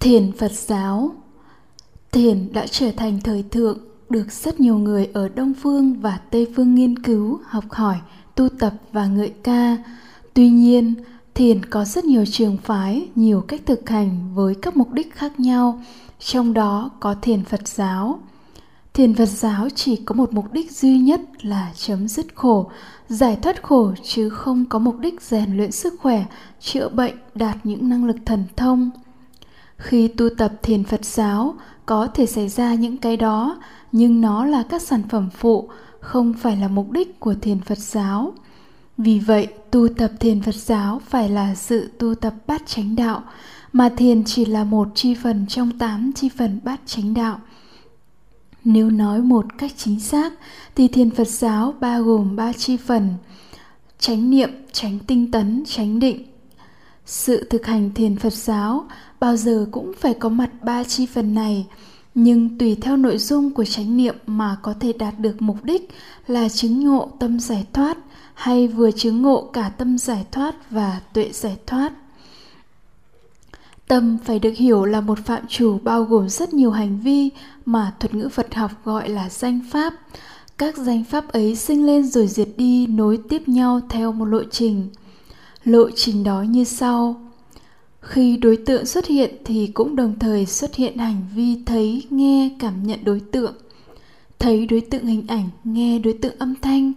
Thiền Phật giáo Thiền đã trở thành thời thượng được rất nhiều người ở Đông Phương và Tây Phương nghiên cứu, học hỏi, tu tập và ngợi ca. Tuy nhiên, thiền có rất nhiều trường phái, nhiều cách thực hành với các mục đích khác nhau, trong đó có thiền Phật giáo. Thiền Phật giáo chỉ có một mục đích duy nhất là chấm dứt khổ, giải thoát khổ chứ không có mục đích rèn luyện sức khỏe, chữa bệnh, đạt những năng lực thần thông. Khi tu tập thiền Phật giáo, có thể xảy ra những cái đó, nhưng nó là các sản phẩm phụ, không phải là mục đích của thiền Phật giáo. Vì vậy, tu tập thiền Phật giáo phải là sự tu tập bát chánh đạo, mà thiền chỉ là một chi phần trong tám chi phần bát chánh đạo. Nếu nói một cách chính xác thì thiền Phật giáo bao gồm ba chi phần: chánh niệm, chánh tinh tấn, chánh định. Sự thực hành thiền Phật giáo bao giờ cũng phải có mặt ba chi phần này, nhưng tùy theo nội dung của chánh niệm mà có thể đạt được mục đích là chứng ngộ tâm giải thoát hay vừa chứng ngộ cả tâm giải thoát và tuệ giải thoát. Tâm phải được hiểu là một phạm chủ bao gồm rất nhiều hành vi mà thuật ngữ Phật học gọi là danh pháp. Các danh pháp ấy sinh lên rồi diệt đi nối tiếp nhau theo một lộ trình. Lộ trình đó như sau. Khi đối tượng xuất hiện thì cũng đồng thời xuất hiện hành vi thấy, nghe, cảm nhận đối tượng. Thấy đối tượng hình ảnh, nghe đối tượng âm thanh,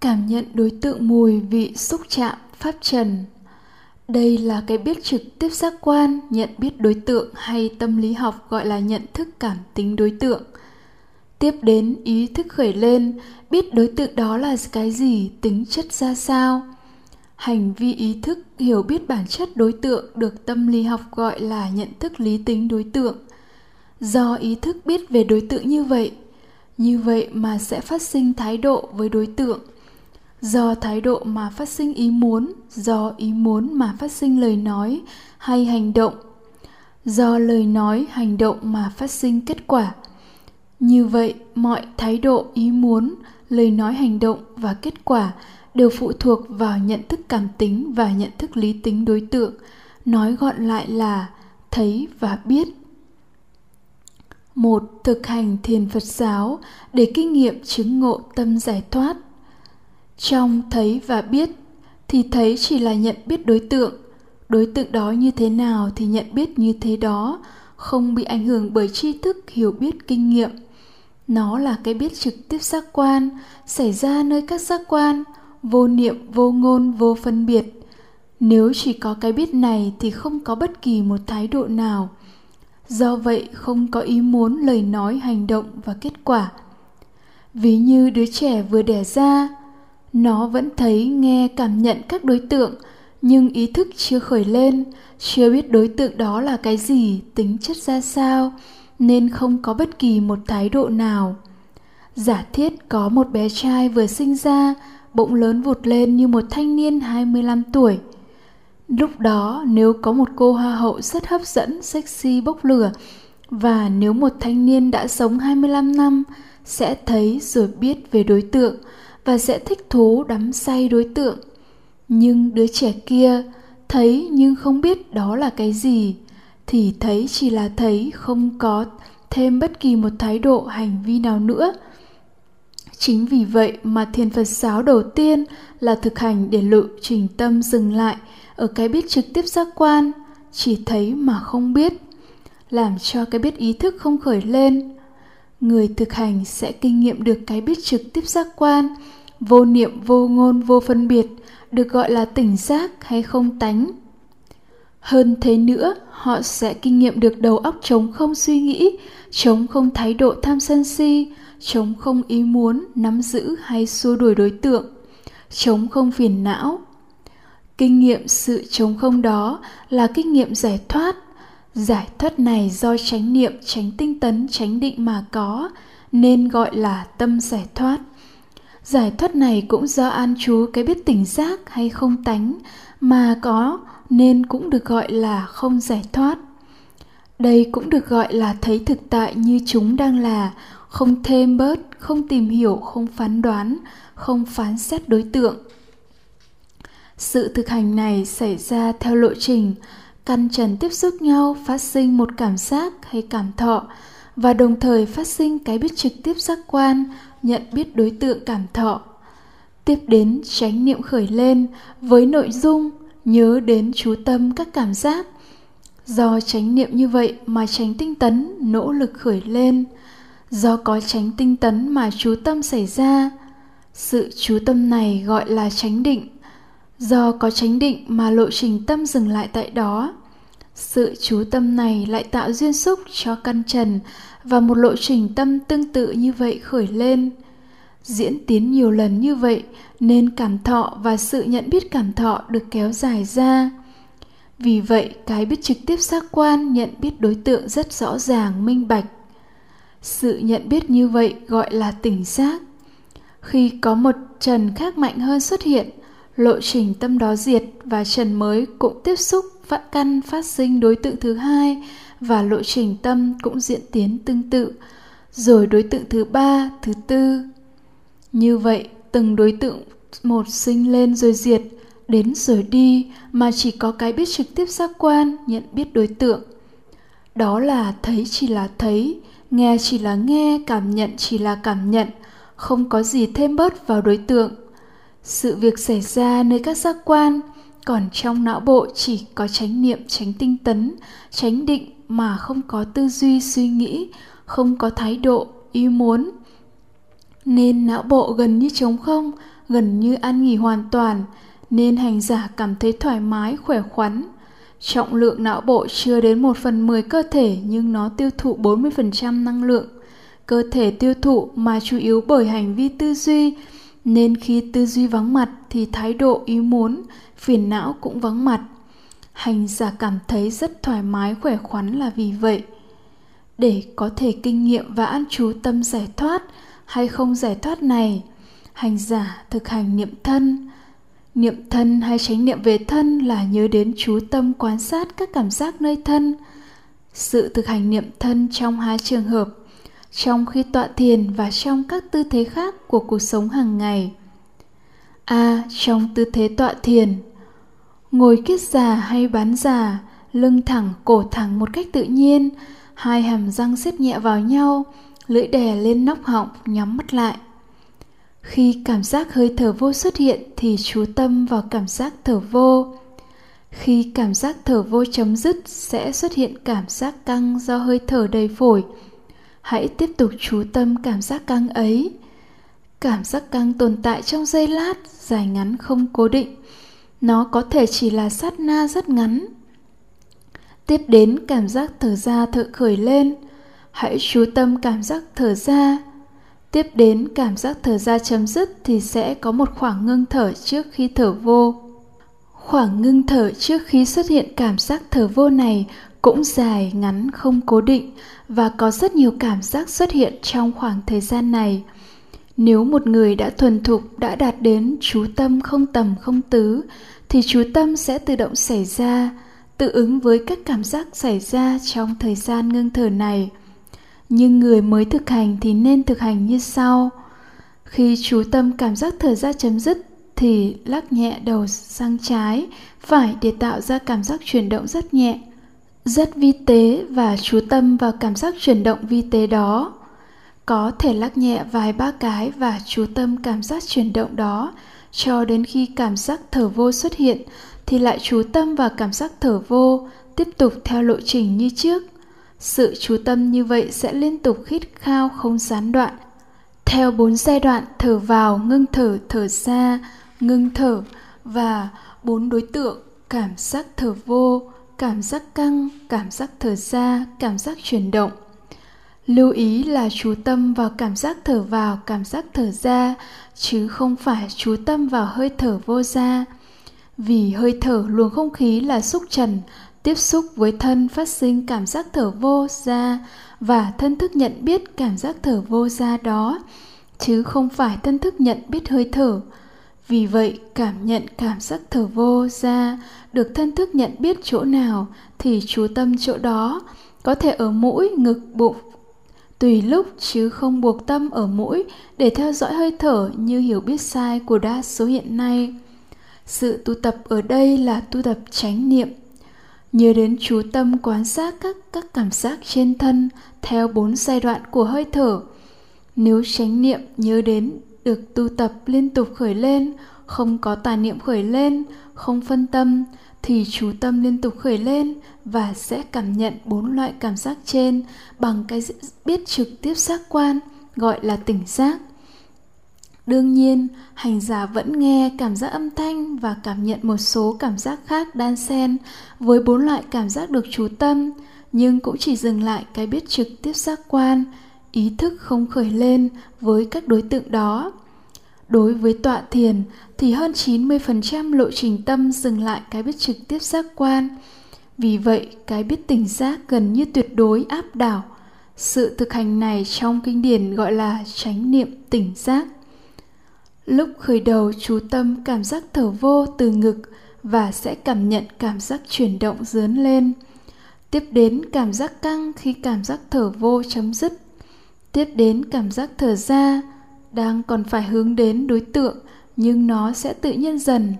cảm nhận đối tượng mùi, vị, xúc chạm, pháp trần, đây là cái biết trực tiếp giác quan nhận biết đối tượng hay tâm lý học gọi là nhận thức cảm tính đối tượng tiếp đến ý thức khởi lên biết đối tượng đó là cái gì tính chất ra sao hành vi ý thức, hiểu biết bản chất đối tượng được tâm lý học gọi là nhận thức lý tính đối tượng. Do ý thức biết về đối tượng như vậy như vậy mà sẽ phát sinh thái độ với đối tượng. Do thái độ mà phát sinh ý muốn, do ý muốn mà phát sinh lời nói hay hành động. Do lời nói, hành động mà phát sinh kết quả. Như vậy, mọi thái độ, ý muốn, lời nói, hành động và kết quả đều phụ thuộc vào nhận thức cảm tính và nhận thức lý tính đối tượng. Nói gọn lại là thấy và biết. Một, thực hành thiền phật giáo để kinh nghiệm chứng ngộ tâm giải thoát. Trong thấy và biết thì thấy chỉ là nhận biết đối tượng. Đối tượng đó như thế nào thì nhận biết như thế đó, không bị ảnh hưởng bởi tri thức, hiểu biết, kinh nghiệm. Nó là cái biết trực tiếp giác quan, xảy ra nơi các giác quan vô niệm, vô ngôn, vô phân biệt. Nếu chỉ có cái biết này thì không có bất kỳ một thái độ nào. Do vậy, không có ý muốn lời nói, hành động và kết quả. Ví như đứa trẻ vừa đẻ ra, nó vẫn thấy, nghe, cảm nhận các đối tượng, nhưng ý thức chưa khởi lên, chưa biết đối tượng đó là cái gì, tính chất ra sao, nên không có bất kỳ một thái độ nào. Giả thiết có một bé trai vừa sinh ra bụng lớn vụt lên như một thanh niên 25 tuổi. Lúc đó nếu có một cô hoa hậu rất hấp dẫn, sexy bốc lửa và nếu một thanh niên đã sống 25 năm sẽ thấy rồi biết về đối tượng và sẽ thích thú đắm say đối tượng nhưng đứa trẻ kia thấy nhưng không biết đó là cái gì thì thấy chỉ là thấy không có thêm bất kỳ một thái độ hành vi nào nữa chính vì vậy mà thiền phật giáo đầu tiên là thực hành để lộ trình tâm dừng lại ở cái biết trực tiếp giác quan, chỉ thấy mà không biết, làm cho cái biết ý thức không khởi lên. Người thực hành sẽ kinh nghiệm được cái biết trực tiếp giác quan, vô niệm, vô ngôn, vô phân biệt, được gọi là tỉnh giác hay không tánh. Hơn thế nữa, họ sẽ kinh nghiệm được đầu óc trống không suy nghĩ, trống không thái độ tham sân si chống không ý muốn nắm giữ hay xua đuổi đối tượng. Chống không phiền não. Kinh nghiệm sự chống không đó là kinh nghiệm giải thoát. Giải thoát này do chánh niệm tránh tinh tấn tránh định mà có, nên gọi là tâm giải thoát. Giải thoát này cũng do an trú cái biết tỉnh giác hay không tánh mà có, nên cũng được gọi là không giải thoát. Đây cũng được gọi là thấy thực tại như chúng đang là không thêm bớt, không tìm hiểu, không phán đoán, không phán xét đối tượng. Sự thực hành này xảy ra theo lộ trình, căn trần tiếp xúc nhau, phát sinh một cảm giác hay cảm thọ, và đồng thời phát sinh cái biết trực tiếp giác quan, nhận biết đối tượng cảm thọ. Tiếp đến, chánh niệm khởi lên với nội dung nhớ đến chú tâm các cảm giác. Do chánh niệm như vậy mà tránh tinh tấn, nỗ lực khởi lên do có tránh tinh tấn mà chú tâm xảy ra, sự chú tâm này gọi là chánh định. Do có chánh định mà lộ trình tâm dừng lại tại đó, sự chú tâm này lại tạo duyên xúc cho căn trần và một lộ trình tâm tương tự như vậy khởi lên. Diễn tiến nhiều lần như vậy nên cảm thọ và sự nhận biết cảm thọ được kéo dài ra. Vì vậy, cái biết trực tiếp giác quan, nhận biết đối tượng rất rõ ràng, minh bạch sự nhận biết như vậy gọi là tỉnh giác. Khi có một trần khác mạnh hơn xuất hiện, lộ trình tâm đó diệt và trần mới cũng tiếp xúc vạn căn phát sinh đối tượng thứ hai và lộ trình tâm cũng diễn tiến tương tự, rồi đối tượng thứ ba, thứ tư. Như vậy, từng đối tượng một sinh lên rồi diệt, đến rồi đi mà chỉ có cái biết trực tiếp giác quan nhận biết đối tượng. Đó là thấy chỉ là thấy nghe chỉ là nghe, cảm nhận chỉ là cảm nhận, không có gì thêm bớt vào đối tượng. Sự việc xảy ra nơi các giác quan, còn trong não bộ chỉ có chánh niệm tránh tinh tấn tránh định mà không có tư duy, suy nghĩ, không có thái độ, ý muốn. Nên não bộ gần như trống không, gần như an nghỉ hoàn toàn, nên hành giả cảm thấy thoải mái, khỏe khoắn trọng lượng não bộ chưa đến một phần mười cơ thể, nhưng nó tiêu thụ 40% năng lượng. Cơ thể tiêu thụ mà chủ yếu bởi hành vi tư duy, nên khi tư duy vắng mặt thì thái độ, ý muốn, phiền não cũng vắng mặt. Hành giả cảm thấy rất thoải mái, khỏe khoắn là vì vậy. Để có thể kinh nghiệm và an trú tâm giải thoát hay không giải thoát này, hành giả thực hành niệm thân niệm thân hay tránh niệm về thân là nhớ đến chú tâm quan sát các cảm giác nơi thân. Sự thực hành niệm thân trong hai trường hợp trong khi tọa thiền và trong các tư thế khác của cuộc sống hàng ngày. A. À, trong tư thế tọa thiền ngồi kiết già hay bán già lưng thẳng cổ thẳng một cách tự nhiên hai hàm răng xếp nhẹ vào nhau lưỡi đè lên nóc họng nhắm mắt lại khi cảm giác hơi thở vô xuất hiện thì chú tâm vào cảm giác thở vô. Khi cảm giác thở vô chấm dứt sẽ xuất hiện cảm giác căng do hơi thở đầy phổi. Hãy tiếp tục chú tâm cảm giác căng ấy. Cảm giác căng tồn tại trong giây lát, dài ngắn không cố định. Nó có thể chỉ là sát na rất ngắn. Tiếp đến cảm giác thở ra thở khởi lên. Hãy chú tâm cảm giác thở ra tiếp đến, cảm giác thở ra chấm dứt thì sẽ có một khoảng ngưng thở trước khi thở vô. Khoảng ngưng thở trước khi xuất hiện cảm giác thở vô này cũng dài, ngắn, không cố định và có rất nhiều cảm giác xuất hiện trong khoảng thời gian này. Nếu một người đã thuần thục, đã đạt đến chú tâm không tầm, không tứ, thì chú tâm sẽ tự động xảy ra, tự ứng với các cảm giác xảy ra trong thời gian ngưng thở này nhưng người mới thực hành thì nên thực hành như sau. Khi chú tâm cảm giác thở ra chấm dứt thì lắc nhẹ đầu sang trái, phải để tạo ra cảm giác chuyển động rất nhẹ, rất vi tế và chú tâm vào cảm giác chuyển động vi tế đó. Có thể lắc nhẹ vài ba cái và chú tâm cảm giác chuyển động đó, cho đến khi cảm giác thở vô xuất hiện thì lại chú tâm vào cảm giác thở vô, tiếp tục theo lộ trình như trước sự chú tâm như vậy sẽ liên tục khít khao không gián đoạn. Theo bốn giai đoạn, thở vào, ngưng thở thở ra, ngưng thở và bốn đối tượng, cảm giác thở vô, cảm giác căng, cảm giác thở ra, cảm giác chuyển động. Lưu ý là chú tâm vào cảm giác thở vào, cảm giác thở ra, chứ không phải chú tâm vào hơi thở vô ra. Vì hơi thở luồng không khí là xúc trần tiếp xúc với thân phát sinh cảm giác thở vô ra và thân thức nhận biết cảm giác thở vô ra đó, chứ không phải thân thức nhận biết hơi thở. Vì vậy, cảm nhận cảm giác thở vô ra được thân thức nhận biết chỗ nào thì chú tâm chỗ đó, có thể ở mũi, ngực, bụng, tùy lúc chứ không buộc tâm ở mũi để theo dõi hơi thở như hiểu biết sai của đa số hiện nay. Sự tu tập ở đây là tu tập chánh niệm nhớ đến chú tâm quan sát các các cảm giác trên thân theo bốn giai đoạn của hơi thở. Nếu chánh niệm nhớ đến được tu tập liên tục khởi lên, không có tà niệm khởi lên, không phân tâm, thì chú tâm liên tục khởi lên và sẽ cảm nhận bốn loại cảm giác trên bằng cái biết trực tiếp giác quan, gọi là tỉnh giác đương nhiên hành giả vẫn nghe cảm giác âm thanh và cảm nhận một số cảm giác khác đan xen với bốn loại cảm giác được chú tâm nhưng cũng chỉ dừng lại cái biết trực tiếp giác quan ý thức không khởi lên với các đối tượng đó Đối với tọa thiền thì hơn 90% lộ trình tâm dừng lại cái biết trực tiếp giác quan. Vì vậy, cái biết tỉnh giác gần như tuyệt đối áp đảo. Sự thực hành này trong kinh điển gọi là chánh niệm tỉnh giác. Lúc khởi đầu chú tâm cảm giác thở vô từ ngực và sẽ cảm nhận cảm giác chuyển động dướn lên. Tiếp đến cảm giác căng khi cảm giác thở vô chấm dứt. Tiếp đến cảm giác thở ra, đang còn phải hướng đến đối tượng nhưng nó sẽ tự nhiên dần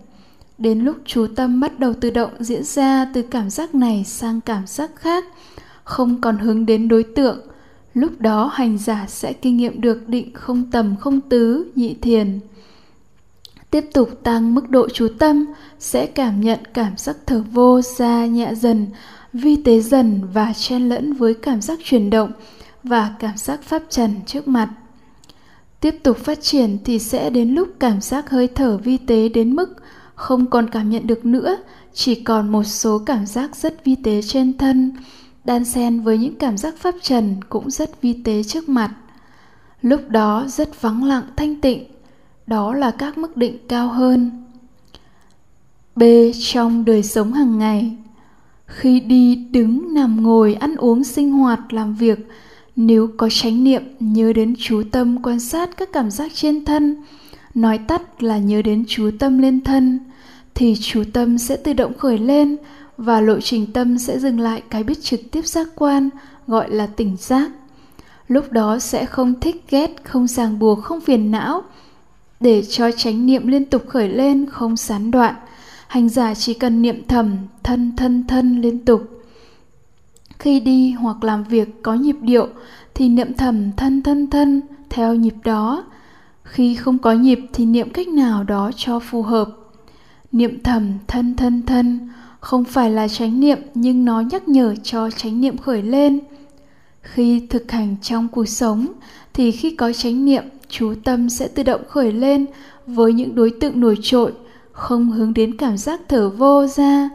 đến lúc chú tâm bắt đầu tự động diễn ra từ cảm giác này sang cảm giác khác không còn hướng đến đối tượng lúc đó hành giả sẽ kinh nghiệm được định không tầm không tứ nhị thiền tiếp tục tăng mức độ chú tâm, sẽ cảm nhận cảm giác thở vô ra nhẹ dần, vi tế dần và chen lẫn với cảm giác chuyển động và cảm giác pháp trần trước mặt. Tiếp tục phát triển thì sẽ đến lúc cảm giác hơi thở vi tế đến mức không còn cảm nhận được nữa, chỉ còn một số cảm giác rất vi tế trên thân, đan xen với những cảm giác pháp trần cũng rất vi tế trước mặt. Lúc đó rất vắng lặng, thanh tịnh đó là các mức định cao hơn. B, trong đời sống hàng ngày, khi đi đứng nằm ngồi ăn uống sinh hoạt làm việc, nếu có chánh niệm nhớ đến chú tâm quan sát các cảm giác trên thân, nói tắt là nhớ đến chú tâm lên thân, thì chú tâm sẽ tự động khởi lên và lộ trình tâm sẽ dừng lại cái biết trực tiếp giác quan, gọi là tỉnh giác. Lúc đó sẽ không thích ghét, không ràng buộc, không phiền não để cho chánh niệm liên tục khởi lên, không gián đoạn. Hành giả chỉ cần niệm thầm, thân thân thân liên tục. Khi đi hoặc làm việc có nhịp điệu, thì niệm thầm thân thân thân theo nhịp đó. Khi không có nhịp thì niệm cách nào đó cho phù hợp. Niệm thầm thân thân thân không phải là chánh niệm, nhưng nó nhắc nhở cho chánh niệm khởi lên. Khi thực hành trong cuộc sống, thì khi có chánh niệm chú tâm sẽ tự động khởi lên với những đối tượng nổi trội, không hướng đến cảm giác thở vô ra.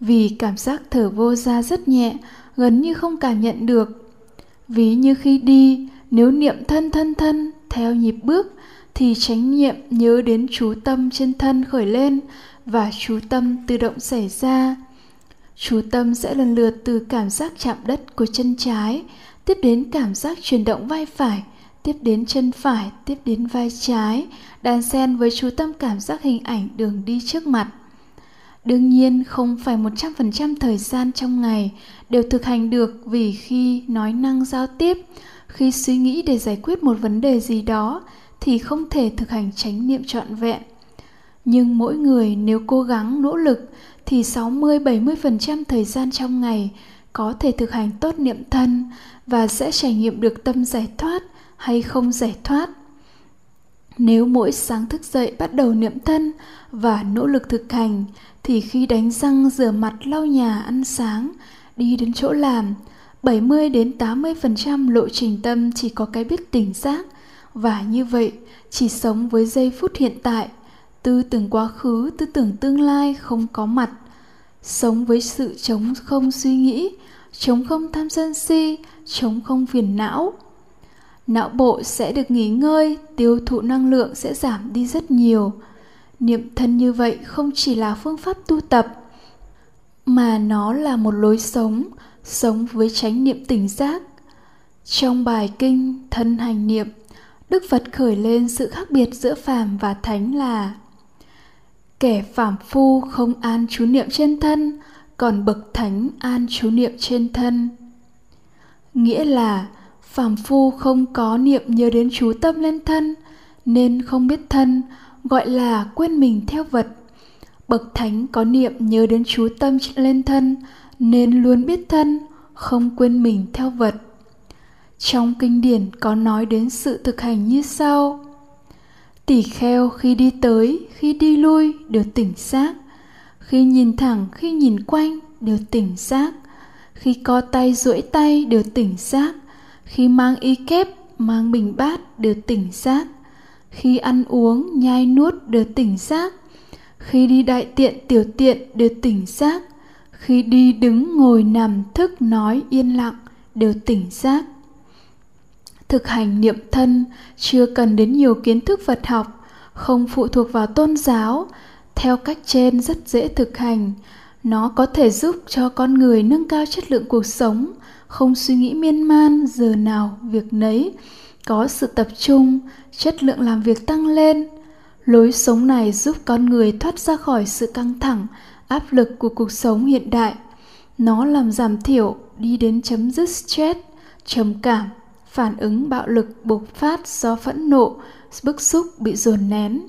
Vì cảm giác thở vô ra rất nhẹ, gần như không cảm nhận được. Ví như khi đi, nếu niệm thân thân thân theo nhịp bước, thì chánh niệm nhớ đến chú tâm trên thân khởi lên và chú tâm tự động xảy ra. Chú tâm sẽ lần lượt từ cảm giác chạm đất của chân trái tiếp đến cảm giác chuyển động vai phải tiếp đến chân phải tiếp đến vai trái đan xen với chú tâm cảm giác hình ảnh đường đi trước mặt Đương nhiên không phải 100% thời gian trong ngày đều thực hành được vì khi nói năng giao tiếp, khi suy nghĩ để giải quyết một vấn đề gì đó thì không thể thực hành chánh niệm trọn vẹn. Nhưng mỗi người nếu cố gắng nỗ lực thì 60-70% thời gian trong ngày có thể thực hành tốt niệm thân và sẽ trải nghiệm được tâm giải thoát hay không giải thoát. Nếu mỗi sáng thức dậy bắt đầu niệm thân và nỗ lực thực hành, thì khi đánh răng rửa mặt lau nhà ăn sáng, đi đến chỗ làm 70 đến 80% lộ trình tâm chỉ có cái biết tỉnh giác. Và như vậy, chỉ sống với giây phút hiện tại, tư tưởng quá khứ, tư tưởng tương lai không có mặt. Sống với sự chống không suy nghĩ, chống không tham sân si, chống không phiền não não bộ sẽ được nghỉ ngơi, tiêu thụ năng lượng sẽ giảm đi rất nhiều. Niệm thân như vậy không chỉ là phương pháp tu tập, mà nó là một lối sống sống với chánh niệm tỉnh giác. Trong bài kinh thân hành niệm, đức phật khởi lên sự khác biệt giữa phàm và thánh là, kẻ phàm phu không an chú niệm trên thân, còn bậc thánh an chú niệm trên thân. Nghĩa là phàm phu không có niệm nhớ đến chú tâm lên thân, nên không biết thân, gọi là quên mình theo vật. Bậc thánh có niệm nhớ đến chú tâm lên thân, nên luôn biết thân, không quên mình theo vật. Trong kinh điển có nói đến sự thực hành như sau. Tỷ kheo khi đi tới, khi đi lui đều tỉnh giác khi nhìn thẳng, khi nhìn quanh đều tỉnh giác khi co tay duỗi tay đều tỉnh giác khi mang y kép, mang bình bát đều tỉnh giác khi ăn uống, nhai nuốt đều tỉnh giác khi đi đại tiện, tiểu tiện đều tỉnh giác khi đi đứng, ngồi nằm, thức, nói, yên lặng đều tỉnh giác thực hành niệm thân, chưa cần đến nhiều kiến thức phật học, không phụ thuộc vào tôn giáo, theo cách trên rất dễ thực hành nó có thể giúp cho con người nâng cao chất lượng cuộc sống, không suy nghĩ miên man, giờ nào việc nấy. Có sự tập trung, chất lượng làm việc tăng lên. Lối sống này giúp con người thoát ra khỏi sự căng thẳng, áp lực của cuộc sống hiện đại. Nó làm giảm thiểu, đi đến chấm dứt stress, trầm cảm, phản ứng bạo lực bộc phát do phẫn nộ, bức xúc bị dồn nén.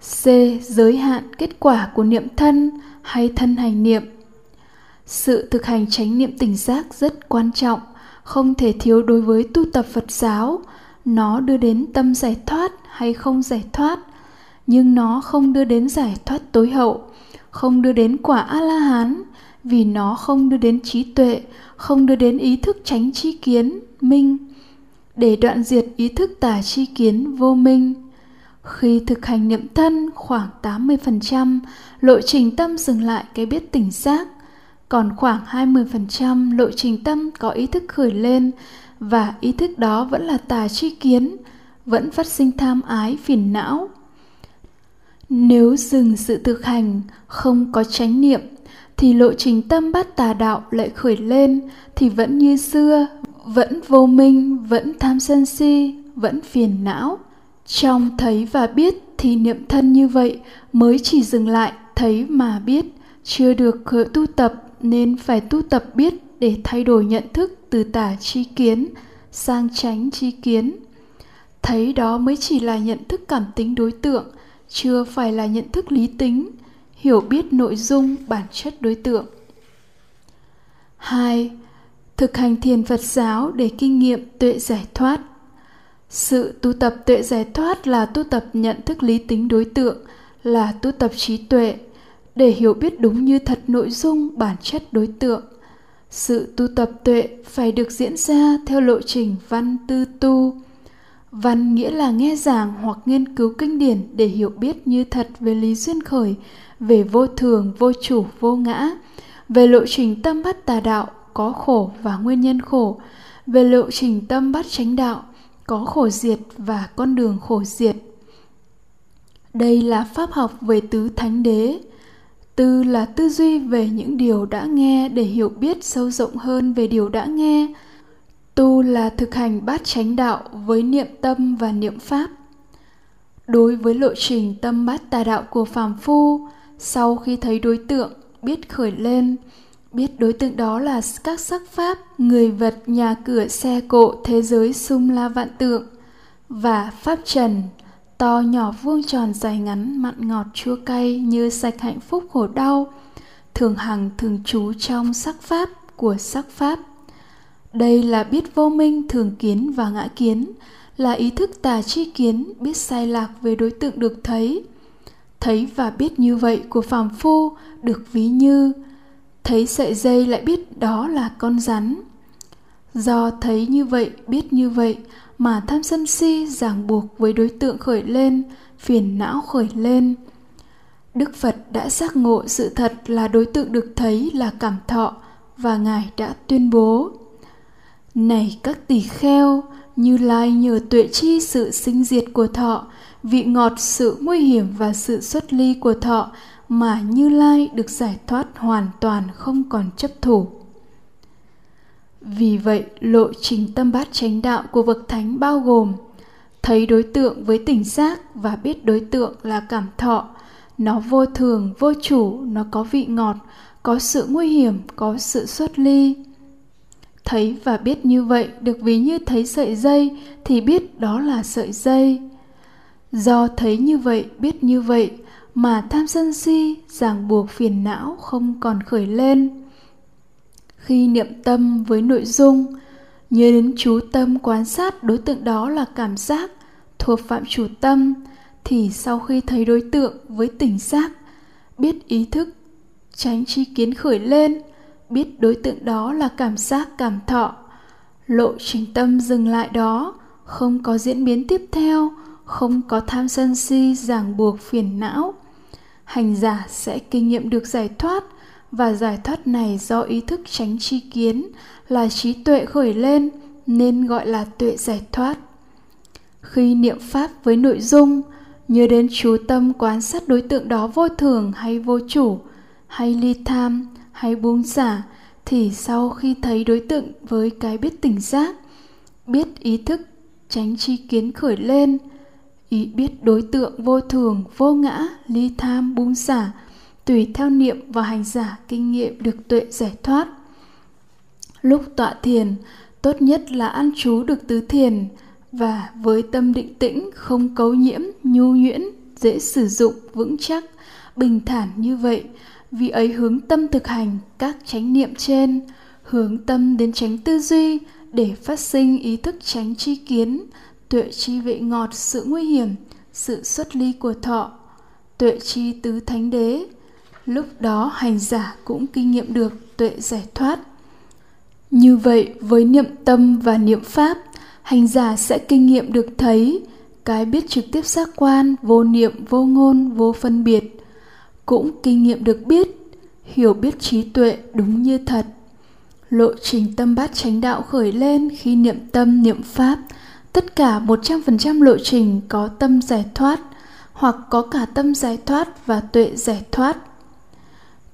C. Giới hạn kết quả của niệm thân hay thân hành niệm. Sự thực hành chánh niệm tỉnh giác rất quan trọng, không thể thiếu đối với tu tập phật giáo. Nó đưa đến tâm giải thoát hay không giải thoát, nhưng nó không đưa đến giải thoát tối hậu, không đưa đến quả a la hán vì nó không đưa đến trí tuệ, không đưa đến ý thức tránh chi kiến, minh. Để đoạn diệt ý thức tà chi kiến vô minh khi thực hành niệm thân khoảng 80%, lộ trình tâm dừng lại cái biết tỉnh giác, còn khoảng 20% lộ trình tâm có ý thức khởi lên và ý thức đó vẫn là tà chi kiến, vẫn phát sinh tham ái phiền não. Nếu dừng sự thực hành, không có chánh niệm, thì lộ trình tâm bát tà đạo lại khởi lên thì vẫn như xưa, vẫn vô minh, vẫn tham sân si, vẫn phiền não. Trong thấy và biết thì niệm thân như vậy mới chỉ dừng lại thấy mà biết, chưa được khởi tu tập nên phải tu tập biết để thay đổi nhận thức từ tả chi kiến sang tránh chi kiến. Thấy đó mới chỉ là nhận thức cảm tính đối tượng, chưa phải là nhận thức lý tính, hiểu biết nội dung bản chất đối tượng. 2. Thực hành thiền Phật giáo để kinh nghiệm tuệ giải thoát. Sự tu tập tuệ giải thoát là tu tập nhận thức lý tính đối tượng, là tu tập trí tuệ, để hiểu biết đúng như thật nội dung bản chất đối tượng. Sự tu tập tuệ phải được diễn ra theo lộ trình văn tư tu. Văn nghĩa là nghe giảng hoặc nghiên cứu kinh điển để hiểu biết như thật về lý duyên khởi, về vô thường, vô chủ, vô ngã, về lộ trình tâm bắt tà đạo có khổ và nguyên nhân khổ, về lộ trình tâm bắt chánh đạo có khổ diệt và con đường khổ diệt. Đây là pháp học về tứ thánh đế. Tư là tư duy về những điều đã nghe để hiểu biết sâu rộng hơn về điều đã nghe. Tu là thực hành bát chánh đạo với niệm tâm và niệm pháp. Đối với lộ trình tâm bát tà đạo của phàm phu, sau khi thấy đối tượng biết khởi lên, biết đối tượng đó là các sắc pháp, người vật, nhà cửa, xe cộ, thế giới sum la vạn tượng và pháp trần, to nhỏ vuông tròn dài ngắn, mặn ngọt chua cay như sạch hạnh phúc khổ đau, thường hằng thường trú trong sắc pháp của sắc pháp. Đây là biết vô minh thường kiến và ngã kiến, là ý thức tà chi kiến biết sai lạc về đối tượng được thấy. Thấy và biết như vậy của phàm phu được ví như thấy sợi dây lại biết đó là con rắn. Do thấy như vậy, biết như vậy, mà tham sân si ràng buộc với đối tượng khởi lên, phiền não khởi lên. Đức phật đã giác ngộ sự thật là đối tượng được thấy là cảm thọ và ngài đã tuyên bố, này các tỳ kheo, như lai nhờ tuệ chi sự sinh diệt của thọ, vị ngọt, sự nguy hiểm và sự xuất ly của thọ mà Như Lai được giải thoát hoàn toàn không còn chấp thủ. Vì vậy, lộ trình tâm bát chánh đạo của bậc thánh bao gồm thấy đối tượng với tỉnh giác và biết đối tượng là cảm thọ, nó vô thường, vô chủ, nó có vị ngọt, có sự nguy hiểm, có sự xuất ly. Thấy và biết như vậy được ví như thấy sợi dây thì biết đó là sợi dây. Do thấy như vậy, biết như vậy mà tham sân si, ràng buộc phiền não không còn khởi lên. Khi niệm tâm với nội dung, nhớ đến chú tâm quan sát đối tượng đó là cảm giác thuộc phạm chủ tâm, thì sau khi thấy đối tượng với tỉnh giác, biết ý thức, tránh chi kiến khởi lên, biết đối tượng đó là cảm giác cảm thọ, lộ trình tâm dừng lại đó, không có diễn biến tiếp theo, không có tham sân si ràng buộc phiền não hành giả sẽ kinh nghiệm được giải thoát, và giải thoát này do ý thức tránh chi kiến là trí tuệ khởi lên, nên gọi là tuệ giải thoát. Khi niệm pháp với nội dung, nhớ đến chú tâm quan sát đối tượng đó vô thường hay vô chủ, hay ly tham, hay buông xả, thì sau khi thấy đối tượng với cái biết tỉnh giác, biết ý thức tránh chi kiến khởi lên ý biết đối tượng vô thường, vô ngã, ly tham buông xả, tùy theo niệm và hành giả kinh nghiệm được tuệ giải thoát. Lúc tọa thiền, tốt nhất là ăn chú được tứ thiền và với tâm định tĩnh, không cấu nhiễm, nhu nhuyễn, dễ sử dụng, vững chắc, bình thản như vậy, vì ấy hướng tâm thực hành các chánh niệm trên, hướng tâm đến tránh tư duy để phát sinh ý thức tránh tri kiến tuệ chi vị ngọt sự nguy hiểm, sự xuất ly của thọ. Tuệ chi tứ thánh đế, lúc đó hành giả cũng kinh nghiệm được tuệ giải thoát. Như vậy, với niệm tâm và niệm pháp, hành giả sẽ kinh nghiệm được thấy cái biết trực tiếp giác quan, vô niệm, vô ngôn, vô phân biệt. Cũng kinh nghiệm được biết, hiểu biết trí tuệ đúng như thật. Lộ trình tâm bát chánh đạo khởi lên khi niệm tâm, niệm pháp tất cả 100% lộ trình có tâm giải thoát, hoặc có cả tâm giải thoát và tuệ giải thoát.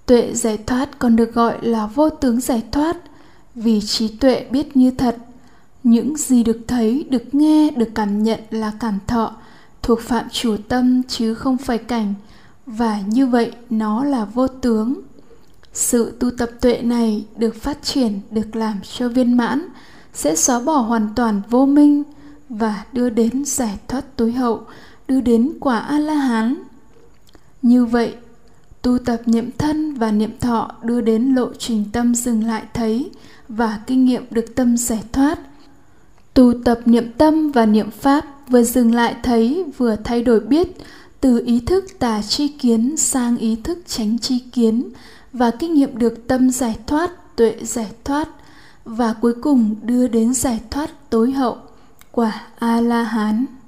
Tuệ giải thoát còn được gọi là vô tướng giải thoát, vì trí tuệ biết như thật những gì được thấy, được nghe, được cảm nhận là cảm thọ, thuộc phạm chủ tâm chứ không phải cảnh, và như vậy nó là vô tướng sự tu tập tuệ này được phát triển, được làm cho viên mãn, sẽ xóa bỏ hoàn toàn vô minh và đưa đến giải thoát tối hậu, đưa đến quả a la hán như vậy, tu tập niệm thân và niệm thọ đưa đến lộ trình tâm dừng lại thấy và kinh nghiệm được tâm giải thoát. Tu tập niệm tâm và niệm pháp vừa dừng lại thấy vừa thay đổi biết từ ý thức tà chi kiến sang ý thức tránh chi kiến và kinh nghiệm được tâm giải thoát, tuệ giải thoát và cuối cùng đưa đến giải thoát tối hậu quả a la hán.